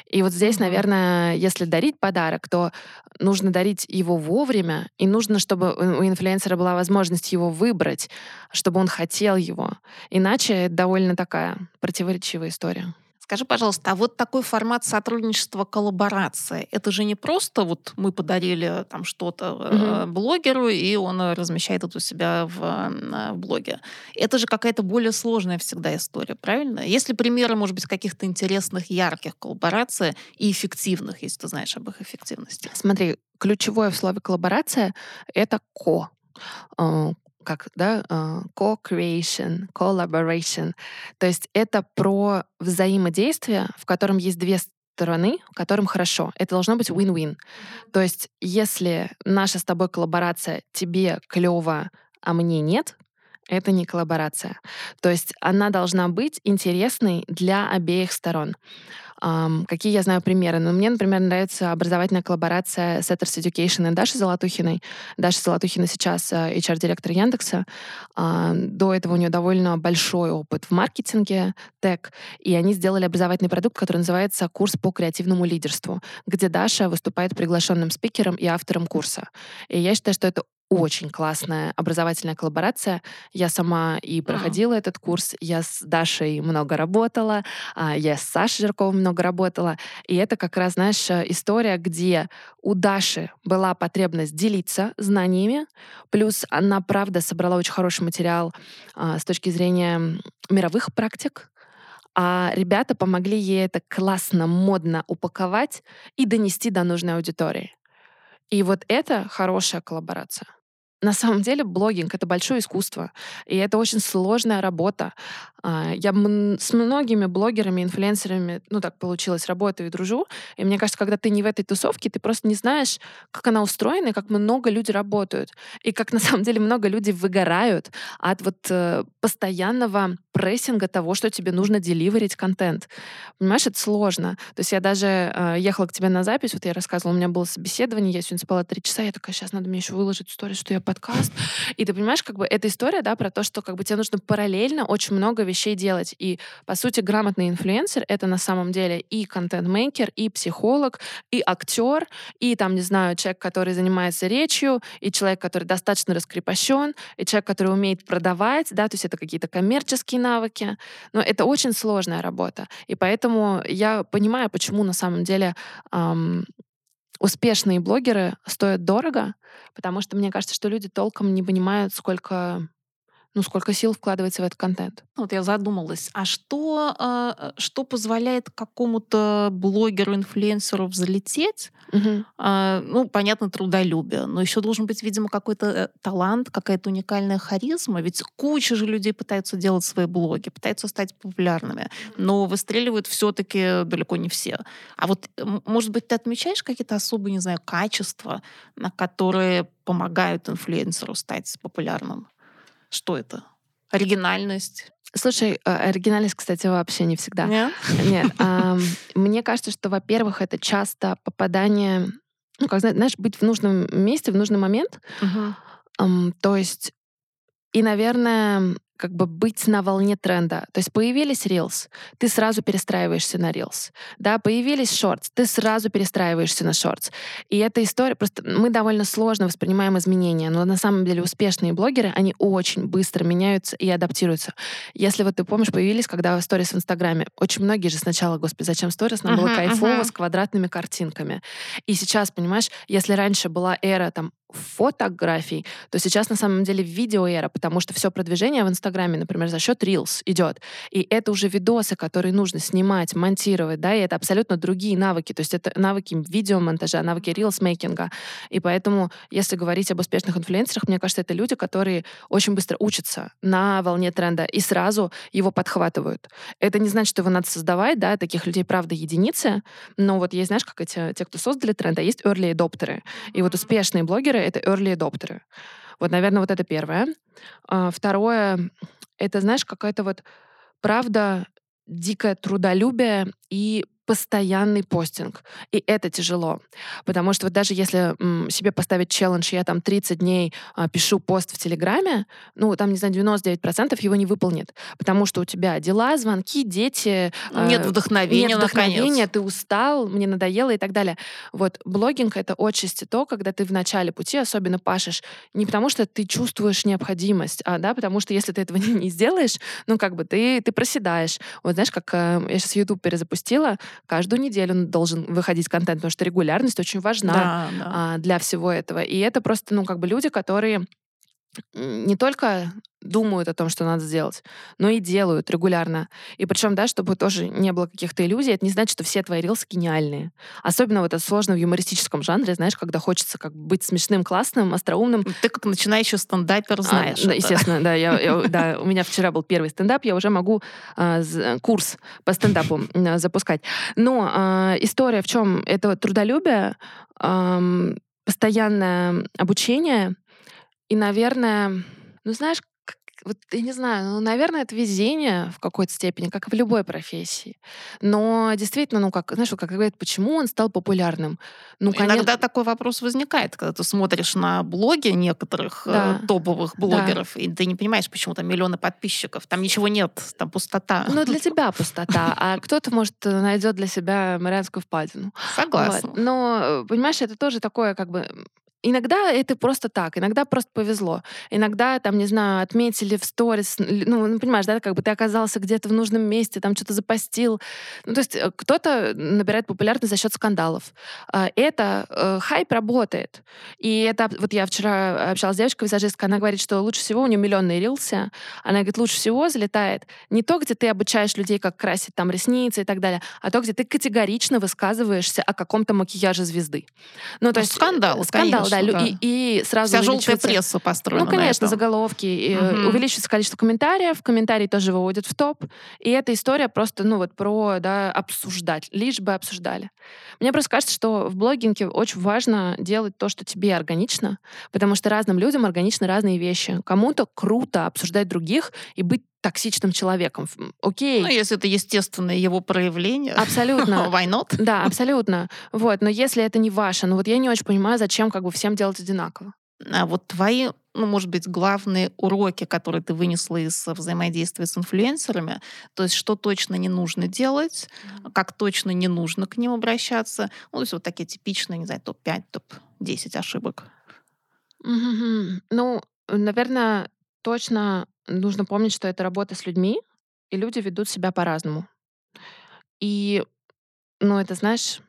И вот здесь, наверное, если дарить подарок, то нужно дарить его вовремя, и нужно, чтобы у инфлюенсера была возможность его выбрать, чтобы он хотел его. Иначе это довольно такая противоречивая история. Скажи, пожалуйста, а вот такой формат сотрудничества, коллаборация, это же не просто вот мы подарили там что-то угу. блогеру, и он размещает это у себя в, в блоге. Это же какая-то более сложная всегда история, правильно? Есть ли примеры, может быть, каких-то интересных, ярких коллабораций и эффективных, если ты знаешь об их эффективности? Смотри, ключевое в слове коллаборация — это ко а, как да, а, co-creation, collaboration. То есть это про взаимодействие, в котором есть две стороны, которым хорошо. Это должно быть win-win. То есть если наша с тобой коллаборация тебе клево, а мне нет, это не коллаборация. То есть она должна быть интересной для обеих сторон. Um, какие я знаю примеры? Ну, мне, например, нравится образовательная коллаборация Setters Education и Даши Золотухиной. Даша Золотухина сейчас HR-директор э, Яндекса. Uh, до этого у нее довольно большой опыт в маркетинге, тег, и они сделали образовательный продукт, который называется «Курс по креативному лидерству», где Даша выступает приглашенным спикером и автором курса. И я считаю, что это очень классная образовательная коллаборация. Я сама и проходила mm. этот курс, я с Дашей много работала, а, я с Сашей Жирковым много работала. И это как раз, знаешь, история, где у Даши была потребность делиться знаниями, плюс она, правда, собрала очень хороший материал а, с точки зрения мировых практик, а ребята помогли ей это классно, модно упаковать и донести до нужной аудитории. И вот это хорошая коллаборация. На самом деле блогинг — это большое искусство, и это очень сложная работа. А, я с многими блогерами, инфлюенсерами, ну так получилось, работаю и дружу, и мне кажется, когда ты не в этой тусовке, ты просто не знаешь, как она устроена, и как много люди работают, и как на самом деле много людей выгорают от вот э, постоянного прессинга того, что тебе нужно деливерить контент. Понимаешь, это сложно. То есть я даже э, ехала к тебе на запись, вот я рассказывала, у меня было собеседование, я сегодня спала три часа, я такая, сейчас надо мне еще выложить историю, что я подкаст. И ты понимаешь, как бы эта история, да, про то, что как бы тебе нужно параллельно очень много вещей делать. И, по сути, грамотный инфлюенсер — это на самом деле и контент-мейкер, и психолог, и актер, и, там, не знаю, человек, который занимается речью, и человек, который достаточно раскрепощен, и человек, который умеет продавать, да, то есть это какие-то коммерческие навыки. Но это очень сложная работа. И поэтому я понимаю, почему на самом деле эм, успешные блогеры стоят дорого, потому что мне кажется, что люди толком не понимают, сколько ну, сколько сил вкладывается в этот контент. Вот я задумалась, а что, э, что позволяет какому-то блогеру, инфлюенсеру взлететь? Угу. Э, ну, понятно, трудолюбие, но еще должен быть, видимо, какой-то э, талант, какая-то уникальная харизма. Ведь куча же людей пытаются делать свои блоги, пытаются стать популярными, но выстреливают все-таки далеко не все. А вот, может быть, ты отмечаешь какие-то особые, не знаю, качества, на которые помогают инфлюенсеру стать популярным? Что это? Оригинальность? Слушай, э, оригинальность, кстати, вообще не всегда. Нет? Нет. Мне кажется, что, во-первых, это часто попадание, ну, как знаешь, быть в нужном месте в нужный момент. То есть, и, наверное, как бы быть на волне тренда. То есть появились Reels, ты сразу перестраиваешься на Reels. Да, появились Shorts, ты сразу перестраиваешься на Shorts. И эта история, просто мы довольно сложно воспринимаем изменения, но на самом деле успешные блогеры, они очень быстро меняются и адаптируются. Если вот ты помнишь, появились, когда сторис в Инстаграме, очень многие же сначала, господи, зачем сторис? Нам uh-huh, было кайфово uh-huh. с квадратными картинками. И сейчас, понимаешь, если раньше была эра там фотографий, то сейчас на самом деле видеоэра, потому что все продвижение в Инстаграме, например, за счет Reels идет. И это уже видосы, которые нужно снимать, монтировать, да, и это абсолютно другие навыки. То есть это навыки видеомонтажа, навыки Reels-мейкинга. И поэтому, если говорить об успешных инфлюенсерах, мне кажется, это люди, которые очень быстро учатся на волне тренда и сразу его подхватывают. Это не значит, что его надо создавать, да, таких людей, правда, единицы, но вот есть, знаешь, как эти, те, кто создали тренд, а есть early adopтеры. И вот успешные блогеры — это early adopтеры. Вот, наверное, вот это первое. А, второе — это, знаешь, какая-то вот правда дикое трудолюбие и постоянный постинг. И это тяжело. Потому что вот даже если м, себе поставить челлендж, я там 30 дней а, пишу пост в Телеграме, ну, там, не знаю, 99% его не выполнит. Потому что у тебя дела, звонки, дети. Нет э, вдохновения, Нет вдохновения, наконец. ты устал, мне надоело и так далее. Вот блогинг — это отчасти то, когда ты в начале пути особенно пашешь не потому, что ты чувствуешь необходимость, а, да, потому что если ты этого не, не сделаешь, ну, как бы ты, ты проседаешь. Вот знаешь, как э, я сейчас YouTube перезапустила, каждую неделю должен выходить контент, потому что регулярность очень важна да, да. А, для всего этого. И это просто, ну, как бы люди, которые не только думают о том, что надо сделать, но и делают регулярно. И причем, да, чтобы тоже не было каких-то иллюзий, это не значит, что все твои рилсы гениальные. Особенно вот это сложно в юмористическом жанре, знаешь, когда хочется как быть смешным, классным, остроумным. Ты как начинающий стендапер знаешь. А, да, естественно, да, я, я, да. У меня вчера был первый стендап, я уже могу а, курс по стендапу а, запускать. Но а, история в чем? Это трудолюбие, а, постоянное обучение — и, наверное, ну знаешь, вот я не знаю, ну, наверное, это везение в какой-то степени, как и в любой профессии. Но действительно, ну, как, знаешь, как говорят, почему он стал популярным? Ну, конечно... Иногда такой вопрос возникает, когда ты смотришь на блоги некоторых э, да. э, топовых блогеров, да. и ты не понимаешь, почему там миллионы подписчиков, там ничего нет, там пустота. Ну, для тебя пустота, а кто-то, может, найдет для себя Марианскую впадину. Согласна. Но, э, понимаешь, это тоже такое, как бы, Иногда это просто так, иногда просто повезло. Иногда, там, не знаю, отметили в сторис, ну, ну, понимаешь, да, как бы ты оказался где-то в нужном месте, там что-то запостил. Ну, то есть э, кто-то набирает популярность за счет скандалов. А, это э, хайп работает. И это, вот я вчера общалась с девочкой-визажисткой, она говорит, что лучше всего у нее миллионный рился. Она говорит, лучше всего залетает не то, где ты обучаешь людей, как красить там ресницы и так далее, а то, где ты категорично высказываешься о каком-то макияже звезды. Ну, то есть скандал, скандал, да, да. И, и сразу Вся желтая пресса построена Ну, конечно, заголовки. Угу. Увеличивается количество комментариев, комментарии тоже выводят в топ. И эта история просто, ну, вот про, да, обсуждать, лишь бы обсуждали. Мне просто кажется, что в блогинге очень важно делать то, что тебе органично, потому что разным людям органичны разные вещи. Кому-то круто обсуждать других и быть токсичным человеком. Окей. Ну, если это естественное его проявление. Абсолютно. Why not? Да, абсолютно. Вот. Но если это не ваше, ну вот я не очень понимаю, зачем как бы всем делать одинаково. А вот твои ну, может быть, главные уроки, которые ты вынесла из взаимодействия с инфлюенсерами? То есть что точно не нужно делать, как точно не нужно к ним обращаться? Ну, то есть вот такие типичные, не знаю, топ-5, топ-10 ошибок. Ну, наверное, точно нужно помнить, что это работа с людьми, и люди ведут себя по-разному. И, ну, это, знаешь,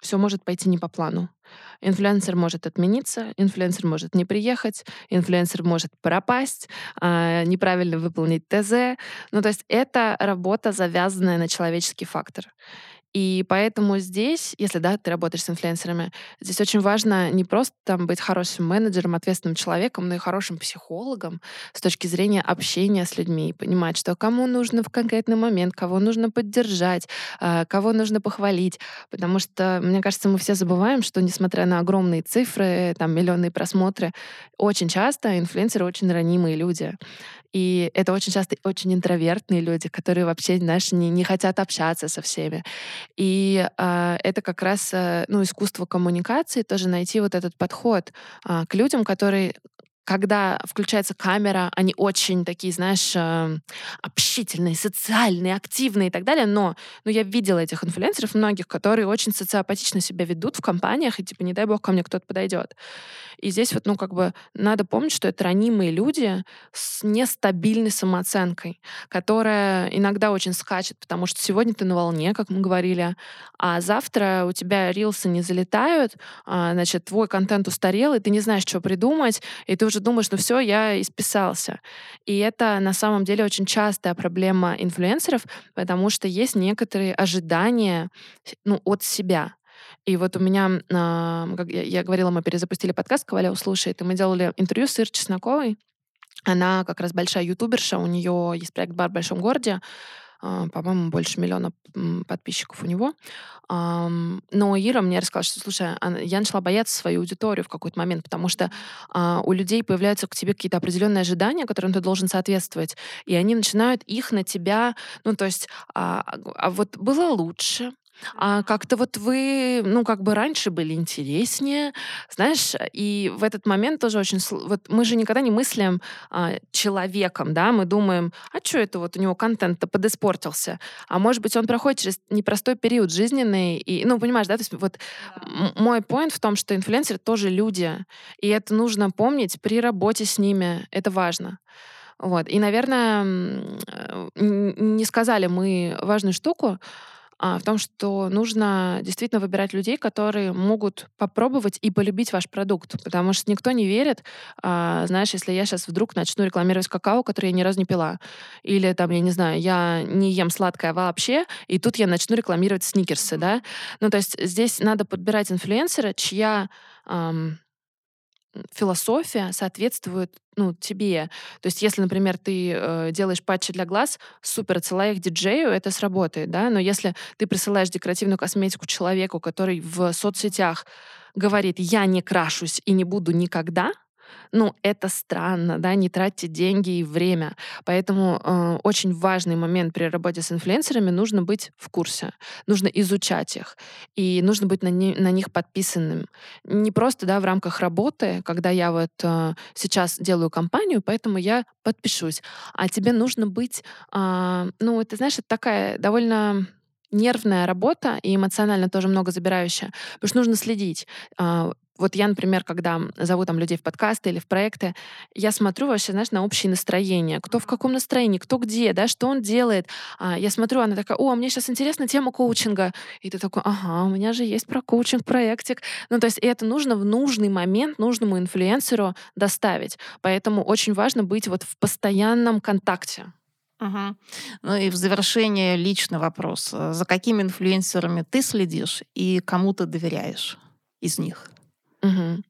все может пойти не по плану. Инфлюенсер может отмениться, инфлюенсер может не приехать, инфлюенсер может пропасть, а, неправильно выполнить ТЗ. Ну, то есть это работа, завязанная на человеческий фактор. И поэтому здесь, если да, ты работаешь с инфлюенсерами, здесь очень важно не просто там быть хорошим менеджером, ответственным человеком, но и хорошим психологом с точки зрения общения с людьми, понимать, что кому нужно в конкретный момент, кого нужно поддержать, а, кого нужно похвалить. Потому что, мне кажется, мы все забываем, что несмотря на огромные цифры, там миллионные просмотры, очень часто инфлюенсеры очень ранимые люди. И это очень часто очень интровертные люди, которые вообще, знаешь, не, не хотят общаться со всеми. И э, это как раз э, ну, искусство коммуникации, тоже найти вот этот подход э, к людям, которые когда включается камера, они очень такие, знаешь, э, общительные, социальные, активные и так далее. Но ну, я видела этих инфлюенсеров многих, которые очень социопатично себя ведут в компаниях, и типа, не дай бог, ко мне кто-то подойдет. И здесь вот, ну, как бы надо помнить, что это ранимые люди с нестабильной самооценкой, которая иногда очень скачет, потому что сегодня ты на волне, как мы говорили, а завтра у тебя рилсы не залетают, а, значит, твой контент устарел, и ты не знаешь, что придумать, и ты уже уже думаешь, ну все, я исписался. И это на самом деле очень частая проблема инфлюенсеров, потому что есть некоторые ожидания ну, от себя. И вот у меня, э, как я, говорила, мы перезапустили подкаст «Ковалев слушает», и мы делали интервью с Ир Чесноковой. Она как раз большая ютуберша, у нее есть проект «Бар в большом городе», а, по-моему, больше миллиона подписчиков у него. Но Ира мне рассказала, что, слушай, я начала бояться свою аудиторию в какой-то момент, потому что а, у людей появляются к тебе какие-то определенные ожидания, которым ты должен соответствовать, и они начинают их на тебя, ну, то есть, а, а вот было лучше, а как-то вот вы, ну, как бы раньше были интереснее, знаешь, и в этот момент тоже очень... Вот мы же никогда не мыслим а, человеком, да, мы думаем, а что это вот у него контент-то подиспортился? А может быть, он проходит через непростой период жизненный, и, ну, понимаешь, да, то есть вот да. мой point в том, что инфлюенсеры тоже люди, и это нужно помнить при работе с ними, это важно. Вот. И, наверное, э, не сказали мы важную штуку, в том, что нужно действительно выбирать людей, которые могут попробовать и полюбить ваш продукт, потому что никто не верит, а, знаешь, если я сейчас вдруг начну рекламировать какао, который я ни разу не пила, или там, я не знаю, я не ем сладкое вообще, и тут я начну рекламировать сникерсы, да, ну, то есть здесь надо подбирать инфлюенсера, чья эм, философия соответствует ну, тебе. То есть, если, например, ты э, делаешь патчи для глаз, супер, отсылай их диджею, это сработает, да, но если ты присылаешь декоративную косметику человеку, который в соцсетях говорит, я не крашусь и не буду никогда, ну, это странно, да, не тратьте деньги и время. Поэтому э, очень важный момент при работе с инфлюенсерами нужно быть в курсе, нужно изучать их, и нужно быть на, не, на них подписанным. Не просто, да, в рамках работы, когда я вот э, сейчас делаю компанию, поэтому я подпишусь, а тебе нужно быть, э, ну, это, знаешь, это такая довольно нервная работа и эмоционально тоже много забирающая, потому что нужно следить. А, вот я, например, когда зову там людей в подкасты или в проекты, я смотрю вообще, знаешь, на общее настроение. Кто в каком настроении, кто где, да, что он делает. А, я смотрю, она такая, о, мне сейчас интересна тема коучинга. И ты такой, ага, у меня же есть про коучинг проектик. Ну, то есть это нужно в нужный момент нужному инфлюенсеру доставить. Поэтому очень важно быть вот в постоянном контакте. Угу. Ну и в завершение личный вопрос. За какими инфлюенсерами ты следишь и кому ты доверяешь из них? Мгм.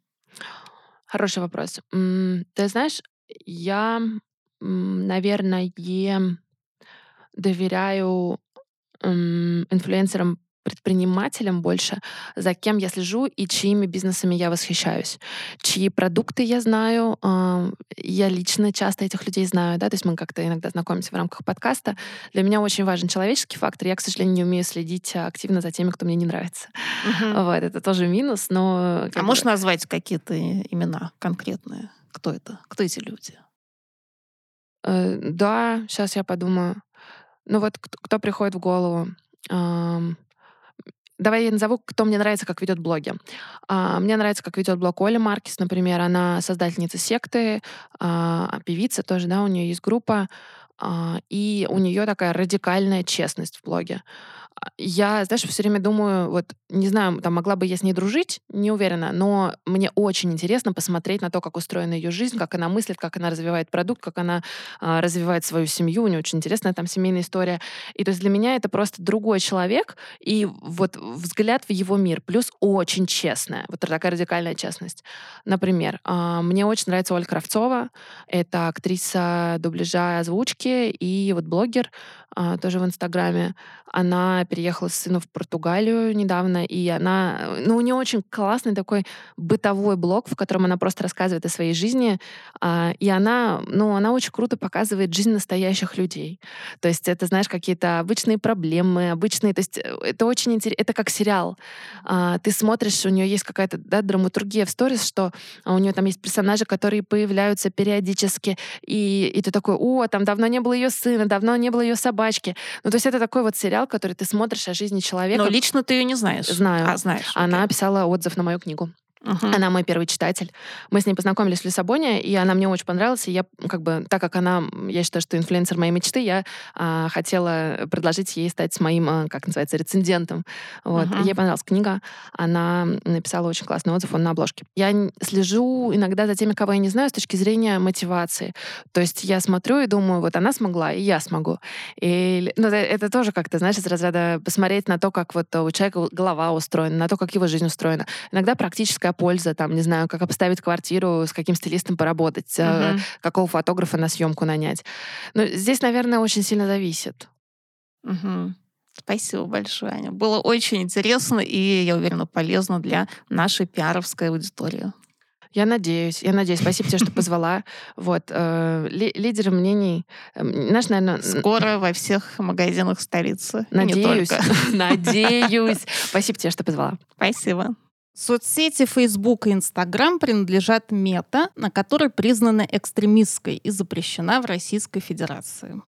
Хороший вопрос. Ты знаешь, я, наверное, доверяю, инфлюенсерам предпринимателям больше, за кем я слежу и чьими бизнесами я восхищаюсь. Чьи продукты я знаю, я лично часто этих людей знаю, да, то есть мы как-то иногда знакомимся в рамках подкаста. Для меня очень важен человеческий фактор. Я, к сожалению, не умею следить активно за теми, кто мне не нравится. Угу. Вот, это тоже минус, но... А можешь назвать какие-то имена конкретные? Кто это? Кто эти люди? Э, да, сейчас я подумаю. Ну вот кто приходит в голову? Давай я назову, кто мне нравится, как ведет блоги. А, мне нравится, как ведет блог Оля Маркис, например. Она создательница секты, а, певица тоже, да, у нее есть группа. А, и у нее такая радикальная честность в блоге. Я, знаешь, все время думаю, вот, не знаю, там могла бы я с ней дружить, не уверена, но мне очень интересно посмотреть на то, как устроена ее жизнь, как она мыслит, как она развивает продукт, как она а, развивает свою семью. У нее очень интересная там семейная история. И то есть для меня это просто другой человек, и вот взгляд в его мир, плюс очень честная, вот такая радикальная честность. Например, а, мне очень нравится Ольга Кравцова, это актриса дубляжа озвучки, и вот блогер, а, тоже в Инстаграме. Она переехала с сыном в Португалию недавно, и она, ну, у нее очень классный такой бытовой блог, в котором она просто рассказывает о своей жизни, а, и она, ну, она очень круто показывает жизнь настоящих людей. То есть это, знаешь, какие-то обычные проблемы, обычные, то есть э, это очень интересно, это как сериал. А, ты смотришь, у нее есть какая-то, да, драматургия в сторис, что у нее там есть персонажи, которые появляются периодически, и, и ты такой, о, там давно не было ее сына, давно не было ее собачки. Ну, то есть это такой вот сериал, который ты смотришь о жизни человека. Но лично ты ее не знаешь. Знаю. А, знаешь. Она окей. писала отзыв на мою книгу. Uh-huh. Она мой первый читатель. Мы с ней познакомились в Лиссабоне, и она мне очень понравилась. И я, как бы, так как она, я считаю, что инфлюенсер моей мечты, я а, хотела предложить ей стать моим, а, как называется, рецензентом. Вот. Uh-huh. Ей понравилась книга. Она написала очень классный отзыв, он на обложке. Я слежу иногда за теми, кого я не знаю, с точки зрения мотивации. То есть я смотрю и думаю, вот она смогла, и я смогу. И, ну, это, это тоже как-то, знаешь, из разряда посмотреть на то, как вот у человека голова устроена, на то, как его жизнь устроена. Иногда практическая польза, там, не знаю, как обставить квартиру, с каким стилистом поработать, uh-huh. какого фотографа на съемку нанять. Но здесь, наверное, очень сильно зависит. Угу. Спасибо большое, Аня. Было очень интересно и, я уверена, полезно для нашей пиаровской аудитории. Я надеюсь, я надеюсь. Спасибо тебе, что позвала. Вот, э, ли, лидеры мнений. Э, знаешь, наверное... Скоро во всех магазинах столицы. Надеюсь. Надеюсь. Спасибо тебе, что позвала. Спасибо. Соцсети Facebook и Instagram принадлежат Мета, на которой признана экстремистской и запрещена в Российской Федерации.